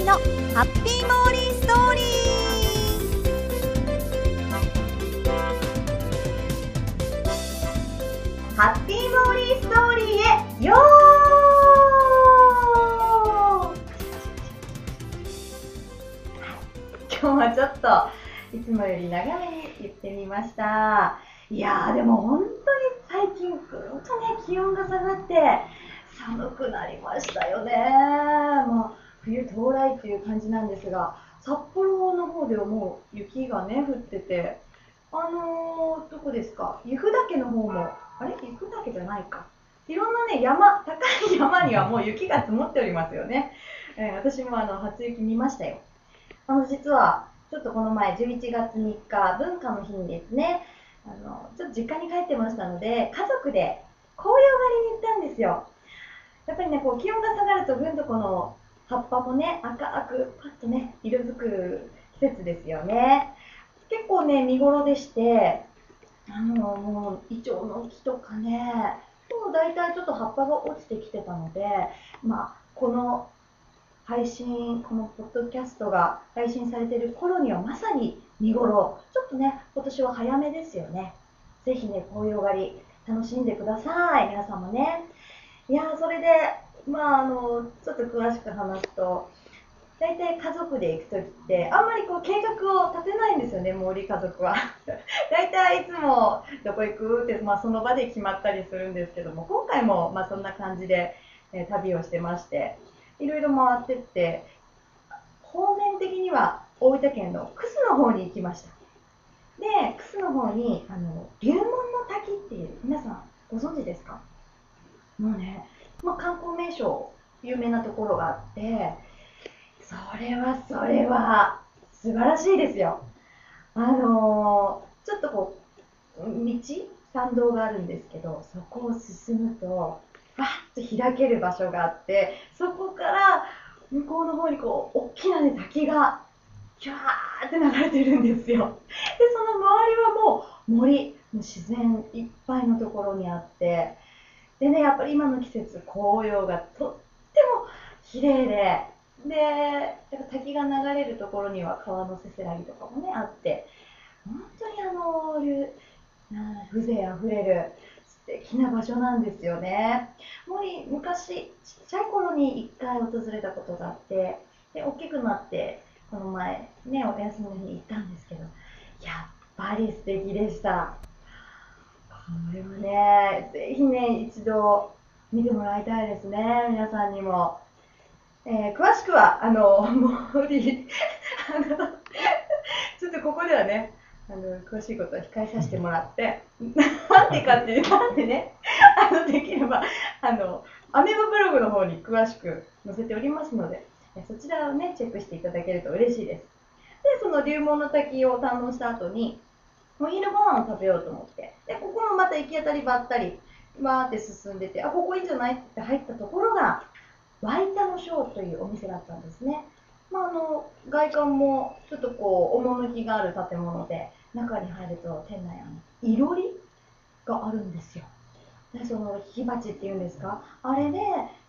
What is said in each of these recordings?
りのハッピーモーリーストーリー。ハッピーモーリーストーリーへよー今日はちょっといつもより長めに言ってみました。いやーでも本当に最近ぐっとね気温が下がって寒くなりましたよね。まあ、冬到来っていう感じなんですが、札幌の方ではもう雪がね、降ってて、あのー、どこですか、由布岳の方も、あれ？由布岳じゃないか。いろんなね、山、高い山にはもう雪が積もっておりますよね。えー、私もあの、初雪見ましたよ。あの、実は、ちょっとこの前、11月3日、文化の日にですね、あの、ちょっと実家に帰ってましたので、家族で紅葉狩りに行ったんですよ。やっぱりね、こう気温が下がるとぐんとこの葉っぱもね、赤くパッとね、色づく季節ですよね。結構ね、見頃でして、あの、もう、イチョウの木とかね、もう大体ちょっと葉っぱが落ちてきてたので、まあ、この配信、このポッドキャストが配信されてる頃にはまさに見頃。ちょっとね、今年は早めですよね。ぜひね、紅葉狩り楽しんでください。皆さんもね。いやそれで、まあ、あのちょっと詳しく話すと、大体家族で行くときって、あんまりこう計画を立てないんですよね、森家族は。大体いつもどこ行くって、まあ、その場で決まったりするんですけども、今回もまあそんな感じで、え旅をしてまして、いろいろ回ってって、方面的には大分県の楠の方に行きました。で、楠の方に、あの、龍門の滝っていう、皆さんご存知ですか？もうね、まあ、観光名所、有名なところがあって、それはそれは素晴らしいですよ。あのー、ちょっとこう、道、参道があるんですけど、そこを進むと、バッと開ける場所があって、そこから向こうの方にこう、大きなね、滝が、キュワーって流れてるんですよ。で、その周りはもう森、もう自然いっぱいのところにあって、でね、やっぱり今の季節、紅葉がとっても綺麗で、で、滝が流れるところには川のせせらぎとかもね、あって、本当にあの、風情あふれる素敵な場所なんですよね。もう昔、ちっちゃい頃に一回訪れたことがあって、で、大きくなって、この前、ね、お休みの日に行ったんですけど、やっぱり素敵でした。れはね、ぜひね、一度見てもらいたいですね、皆さんにも。えー、詳しくは、あの、もうり、あの、ちょっとここではね、あの、詳しいことは控えさせてもらって、なんでかっていう、なんでね、あの、できれば、あの、アメブブログの方に詳しく載せておりますので、そちらをね、チェックしていただけると嬉しいです。で、その流門の滝を堪能した後に、お昼ご飯を食べようと思って、で、ここもまた行き当たりばったり、わーって進んでて、あ、ここいいんじゃないって入ったところが、ワイタのショーというお店だったんですね。まあ、あの、外観もちょっとこう、趣がある建物で、中に入ると店内、あの、いろりがあるんですよ。で、その火鉢っていうんですか？あれで、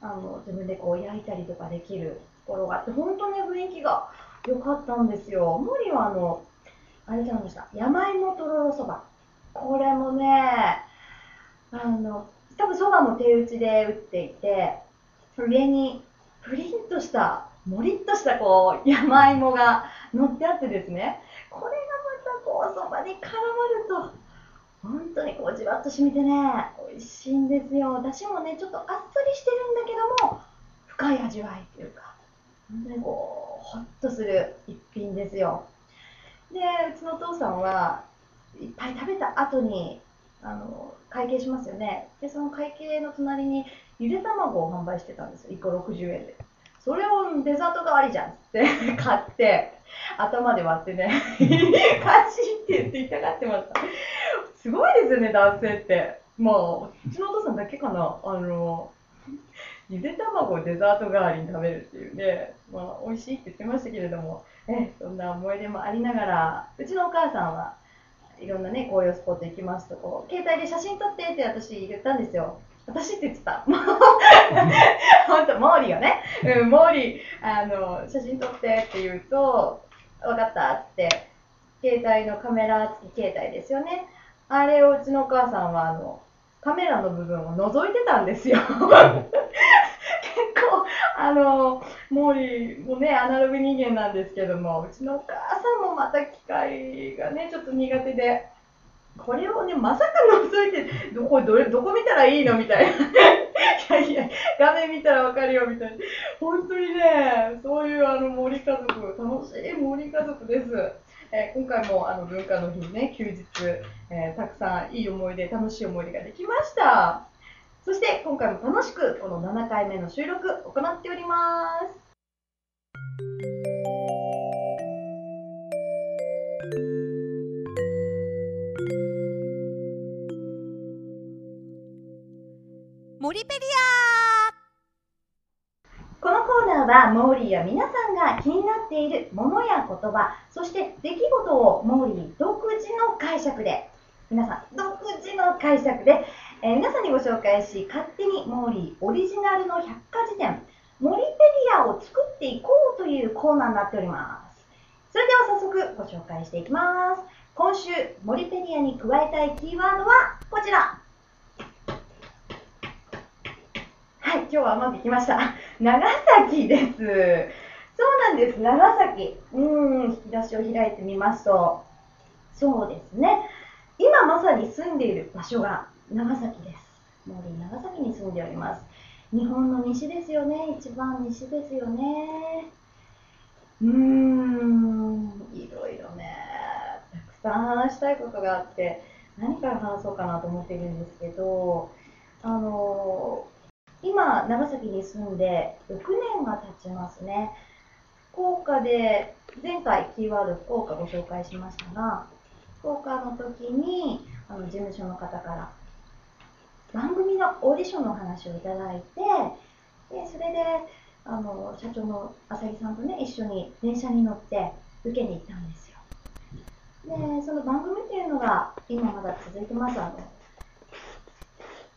あの、自分でこう焼いたりとかできるところがあって、本当に雰囲気が良かったんですよ。森はあの、あれじゃないですか、山芋とろろそば。これもね、あの、多分そばも手打ちで打っていて、上にプリンとした、もりっとしたこう、山芋が乗ってあってですね、これがまたこう、そばに絡まると、本当にこう、じわっと染みてね、美味しいんですよ。だしもね、ちょっとあっさりしてるんだけども、深い味わいっていうか、本当にこう、ほっとする一品ですよ。で、うちのお父さんはいっぱい食べた後に、あの、会計しますよね。で、その会計の隣にゆで卵を販売してたんですよ。1個60円で。それをデザート代わりじゃんって 買って、頭で割ってね、感じって言って痛がってました。すごいですよね、男性って。まあ、うちのお父さんだけかな。あの、ゆで卵をデザート代わりに食べるっていうね、まあ、美味しいって言ってましたけれども、えそんな思い出もありながら、うちのお母さんはいろんなね、紅葉スポット行きますとこう、携帯で写真撮ってって私言ったんですよ。私って言ってた。本 本当、モーリーをね、うん、モーリー、あの、写真撮ってって言うと、分かったって、携帯のカメラ付き携帯ですよね。あれをうちのお母さんは、あの、カメラの部分を覗いてたんですよ。結構、あの、モーリーもね、アナログ人間なんですけども、うちのお母さんもまた機械がね、ちょっと苦手で、これをね、まさか覗いて、どこ、どれ、どこ見たらいいのみたいな。いやいや、画面見たらわかるよ、みたいな。本当にね、そういうあの森家族、楽しい森家族です。えー今回もあの文化の日にね、休日、えーたくさんいい思い出、楽しい思い出ができました。そして今回も楽しくこの7回目の収録行っております。モリペディこのコーナーはモーリーや皆さんが気になっているものや言葉、そして出来事をモーリー独自の解釈で、皆さん独自の解釈で、えー皆さんにご紹介し、勝手にモーリーオリジナルの百科事典、モリペディアを作っていこうというコーナーになっております。それでは早速ご紹介していきます。今週、モリペディアに加えたいキーワードはこちら。はい、今日はうまくいきました。長崎です。そうなんです、長崎。うん、引き出しを開いてみますと、そうですね。今まさに住んでいる場所が長崎です。もう長崎に住んでおります。日本の西ですよね、一番西ですよね。うーん、いろいろね、たくさん話したいことがあって、何から話そうかなと思っているんですけど、あの今、長崎に住んで6年が経ちますね。福岡で、前回キーワード福岡ご紹介しましたが、福岡の時にあの事務所の方から番組のオーディションの話をいただいて、でそれであの社長の浅木さんとね、一緒に電車に乗って受けに行ったんですよ。で、その番組っていうのが今まだ続いてます。あの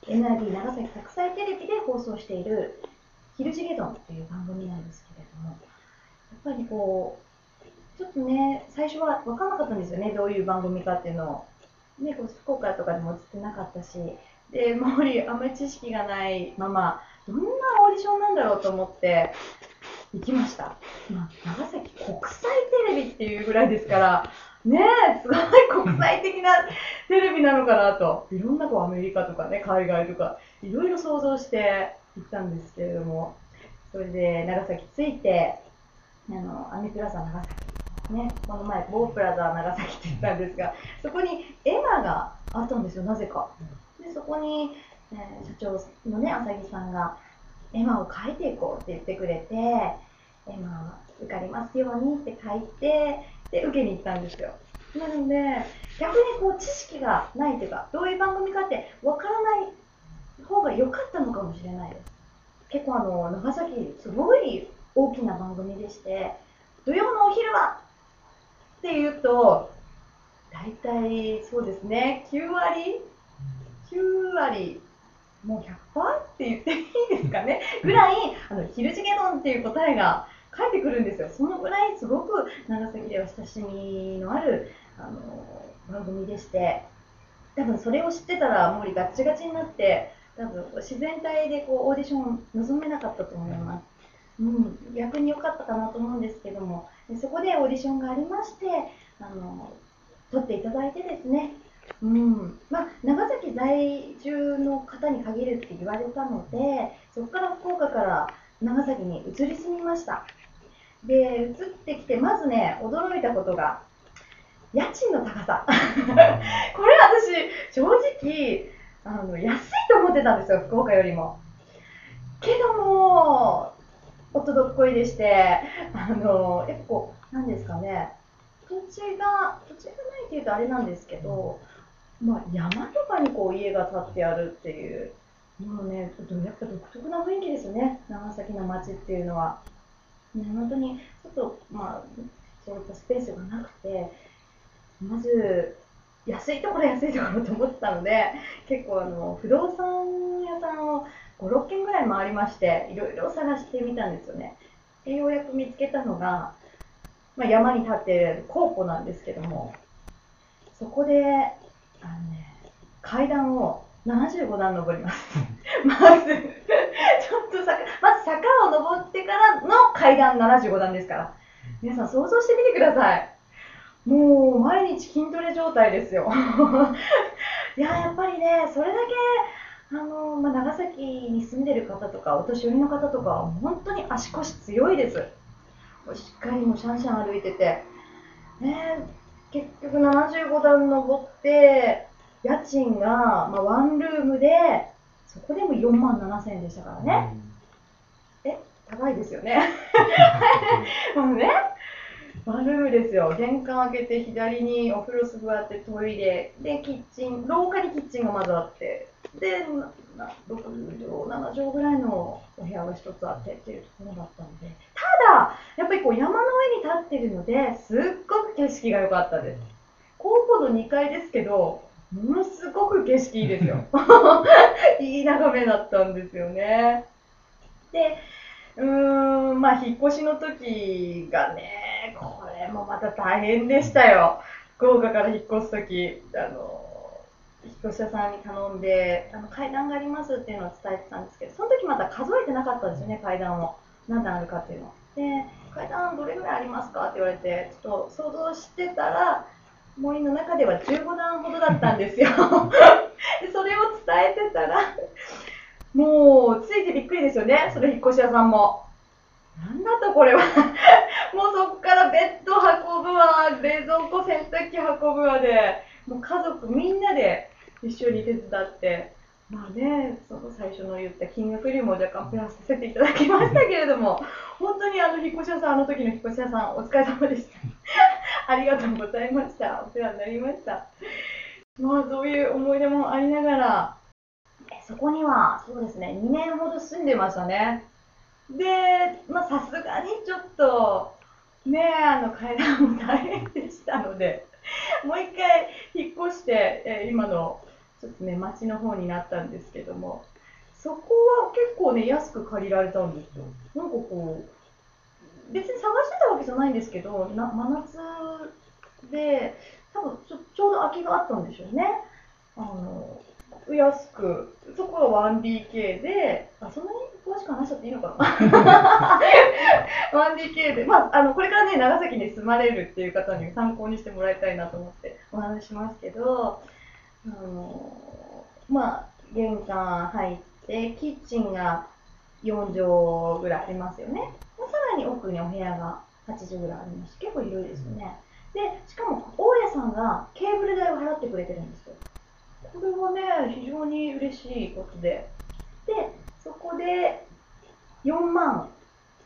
NIB 長崎国際テレビで放送している「昼ジゲドン」という番組なんですけれどもやっぱりこうちょっとね最初は分からなかったんですよねどういう番組かっていうのを、ね、こう福岡とかでも映ってなかったしで周りあんまり知識がないままどんなオーディションなんだろうと思って行きました、まあ、長崎国際テレビっていうぐらいですからねえすごい国際的なテレビなのかなと、いろんなこうアメリカとかね、海外とか、いろいろ想像して行ったんですけれども、それで長崎着いて、あの、アミプラザ長崎、ね、この前、ボープラザ長崎って言ったんですが、そこにエマがあったんですよ、なぜか。で、そこに、え社長のね、浅木さんが、エマを書いていこうって言ってくれて、エマ受かりますようにって書いて、で、受けに行ったんですよ。なので、逆にこう知識がないというか、どういう番組かってわからない方が良かったのかもしれないです。結構あの、長崎、すごい大きな番組でして、土曜のお昼はっていうと、大体そうですね、9割 ?9 割、もう100%って言っていいですかね、ぐらい、あの、昼ジゲドンっていう答えが返ってくるんですよ。そのぐらいすごく長崎では親しみのあるあの番組でして、多分それを知ってたら、もうガッチガチになって、多分自然体でこうオーディション臨めなかったと思います。うん、逆に良かったかなと思うんですけども、でそこでオーディションがありまして、あの撮っていただいてですね、うんまあ、長崎在住の方に限るって言われたので、そこから福岡から長崎に移り住みました。で、移ってきて、まずね、驚いたことが、家賃の高さ。これ私、正直、あの、安いと思ってたんですよ、福岡よりも。けども、夫どっこいでして、あの、やっぱこう、なんですかね、土地が、土地がないっていうとあれなんですけど、まあ、山とかにこう家が建ってあるっていう、もうね、やっぱ独特な雰囲気ですね、長崎の街っていうのは。ね、本当にちょっと、まあ、そういったスペースがなくて、まず、安いところ安いところと思ってたので、結構あの、不動産屋さんを5、6軒ぐらい回りまして、いろいろ探してみたんですよね。で、ようやく見つけたのが、まあ、山に立っている皇庫なんですけども、そこで、あのね、階段を75段登ります。まず、ちょっと坂、まず坂を登ってからの階段75段ですから。皆さん想像してみてください。もう毎日筋トレ状態ですよ。いや、やっぱりね、それだけ、あの、まあ、長崎に住んでる方とか、お年寄りの方とかは、本当に足腰強いです。しっかりもシャンシャン歩いてて、ね、結局75段登って、家賃が、まあ、ワンルームで、そこでも4万7千円でしたからね。え、高いですよね。も うね、ワンルームですよ。玄関開けて左にお風呂すぐあってトイレ、で、キッチン、廊下にキッチンがまずあって、で、なな6畳、7畳ぐらいのお部屋が一つあってっていうところだったので、ただ、やっぱりこう山の上に立ってるので、すっごく景色が良かったです。高校の2階ですけど、ものすごく景色いいですよ。いい眺めだったんですよね。で、うーん、まあ、引っ越しの時がね、これもまた大変でしたよ。福岡から引っ越す時、あの、引っ越し屋さんに頼んで、あの階段がありますっていうのを伝えてたんですけど、その時まだ数えてなかったんですよね、階段を。何段あるかっていうの。で、階段どれぐらいありますかって言われて、ちょっと想像してたら、森の中では15段ほどだったんですよ。それを伝えてたら、もうついてびっくりですよね、それ引っ越し屋さんも。なんだとこれは。もうそこからベッド運ぶわ、冷蔵庫、洗濯機運ぶわで、もう家族みんなで一緒に手伝って、まあね、その最初の言った金額よりも若干プラスさせていただきましたけれども、本当にあの引っ越し屋さん、あの時の引っ越し屋さん、お疲れ様でした。ありがとうございました。お世話になりました。まあそういう思い出もありながら、えそこにはそうですね、2年ほど住んでましたね。で、まあさすがにちょっと、ねあの階段も大変でしたので、もう一回引っ越して、えー今のちょっとね、町の方になったんですけども、そこは結構ね、安く借りられたんですよ。なんかこう、別に探してたわけじゃないんですけど、な真夏で、多分ちょちょうど空きがあったんでしょうね。あの安く、そこは 1DK で、あ、そんなに詳しく話しちゃっていいのかな 1DK で、まあ、あのこれからね、長崎に住まれるっていう方に参考にしてもらいたいなと思ってお話しますけど、あのまあ、玄関入って、キッチンが4畳ぐらいありますよね。でさらに奥にお部屋が8畳ぐらいあります。結構広いですよね。で、しかも、大家さんがケーブル代を払ってくれてるんですよ。これはね、非常に嬉しいことで。で、そこで4万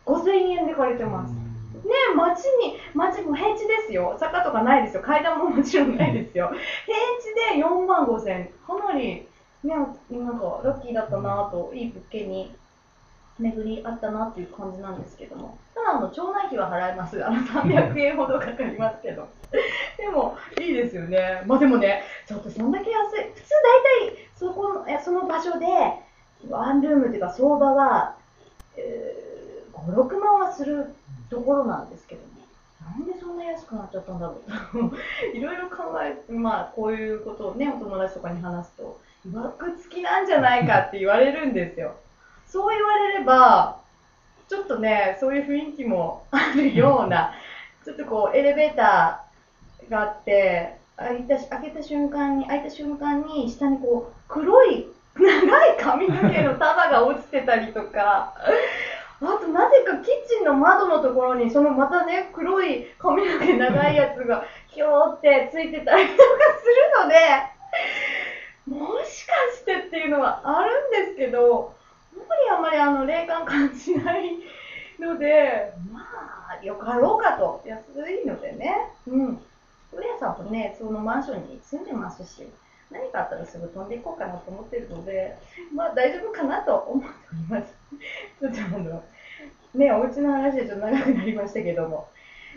5千円で借りてます。ね、町に、町も平地ですよ。坂とかないですよ。階段ももちろんないですよ。平地で4万5千。かなり、ね、なんかラッキーだったなと、いい物件に巡り合ったなっていう感じなんですけども。ただ、あの、町内費は払います。あの、300円ほどかかりますけど。でも、いいですよね。まあでもね、ちょっとそんだけ安い。普通大体、そこの、その場所で、ワンルームっていうか相場は、えー5、6万はするところなんですけどね。なんでそんな安くなっちゃったんだろう。いろいろ考えて、まあ、こういうことをね、お友達とかに話すと、いわくつきなんじゃないかって言われるんですよ。そう言われれば、ちょっとね、そういう雰囲気も あるような、ちょっとこう、エレベーターがあって、開いた開けた瞬間に、開いた瞬間に、下にこう、黒い、長い髪の毛の束が落ちてたりとか、あとなぜかキッチンの窓のところに、そのまたね、黒い髪の毛長いやつが、ひょーってついてたりとかするので、もしかしてっていうのはあるんですけど、やっぱりあまりあの霊感感じないので、まあ、よかろうかと、安いのでね、うん。古谷さんもね、そのマンションに住んでますし、何かあったらすぐ飛んでいこうかなと思ってるので、まあ大丈夫かなと思っております。ちょっとあの、ね、お家の話でちょっと長くなりましたけども、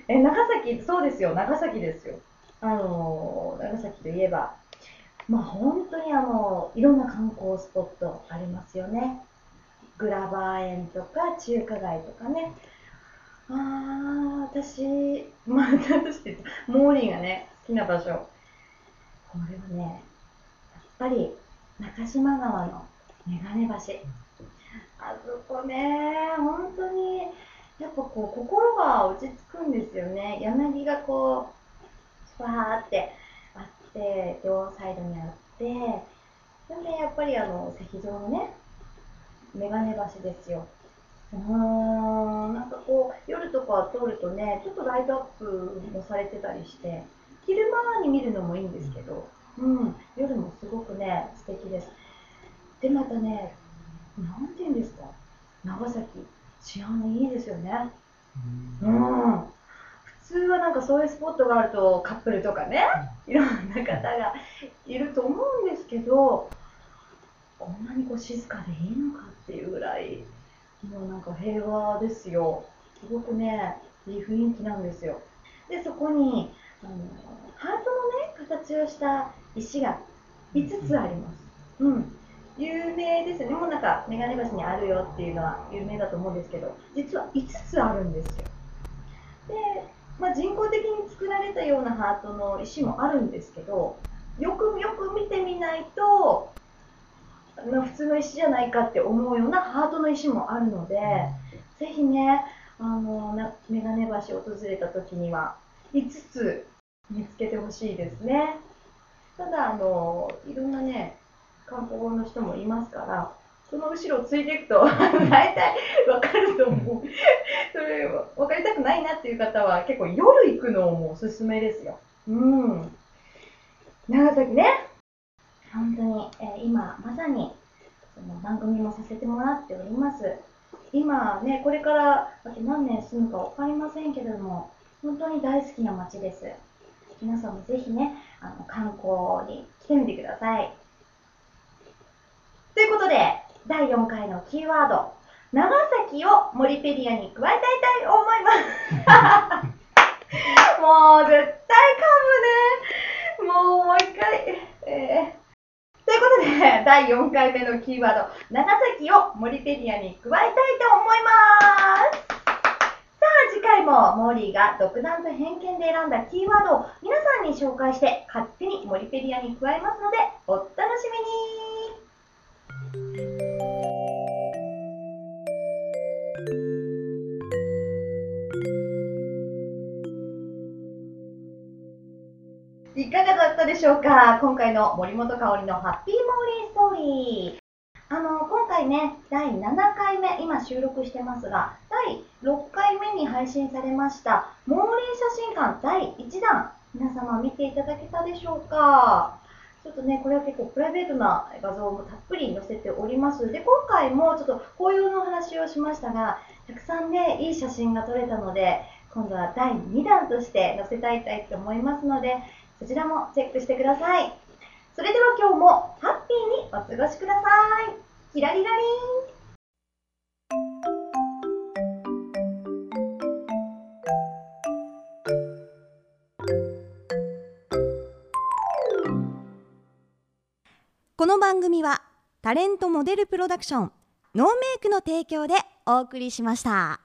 え、長崎、そうですよ、長崎ですよ。あの、長崎といえば、まあ本当にあの、いろんな観光スポットありますよね。グラバー園とか中華街とかね。あー私まあ私ってモーリーがね好きな場所。これはねやっぱり中島川の眼鏡橋。あそこね本当に。やっぱこう心が落ち着くんですよね。柳がこうふわーってあって両サイドにあって。それでやっぱりあの石像のね眼鏡橋ですよ。うーんなんかこう夜とか通るとねちょっとライトアップもされてたりして昼間に見るのもいいんですけど、うん、夜もすごくね素敵です。でまたねなんていうんですか？長崎。治安いいですよね。うん。普通はなんかそういうスポットがあるとカップルとかねいろんな方がいると思うんですけどこんなにこう静かでいいのかっていうぐらいもうなんか平和ですよ。すごくねいい雰囲気なんですよ。でそこにあのハートのね形をした石が5つあります。うん有名ですよね。もうなんか眼鏡橋にあるよっていうのは有名だと思うんですけど実は5つあるんですよ。で、まあ、人工的に作られたようなハートの石もあるんですけどよくよく見てみないとまあ普通の石じゃないかって思うようなハートの石もあるので、ぜひねあのな眼鏡橋を訪れた時には5つ見つけてほしいですね。ただあのいろんなね観光の人もいますからその後ろをついていくと 大体わかると思う。それ分かりたくないなっていう方は結構夜行くのもおすすめですよ。うん。長崎ね。本当に、えー今まさにその番組もさせてもらっております。今ねこれから何年住むか分かりませんけれども本当に大好きな街です。皆さんもぜひねあの観光に来てみてください。ということで第4回のキーワード長崎をモリペディアに加えたいと思います。もう絶対噛むね。もうもう一回。えー。ということで、第4回目のキーワード、長崎をモリペディアに加えたいと思います。さあ、次回もモーリーが独断と偏見で選んだキーワードを皆さんに紹介して勝手にモリペディアに加えますので、お楽しみにいかがだったでしょうか？今回の森本香織のハッピーモーリーストーリー。あの、今回ね、第7回目、今収録してますが、第6回目に配信されました、モーリー写真館第1弾、皆様見ていただけたでしょうか？ちょっとね、これは結構プライベートな画像もたっぷり載せております。で、今回もちょっと紅葉の話をしましたが、たくさんね、いい写真が撮れたので、今度は第2弾として載せたいと思いますので、そちらもチェックしてください。それでは今日もハッピーにお過ごしください。キラリラリンこの番組はタレントモデルプロダクションノーメイクの提供でお送りしました。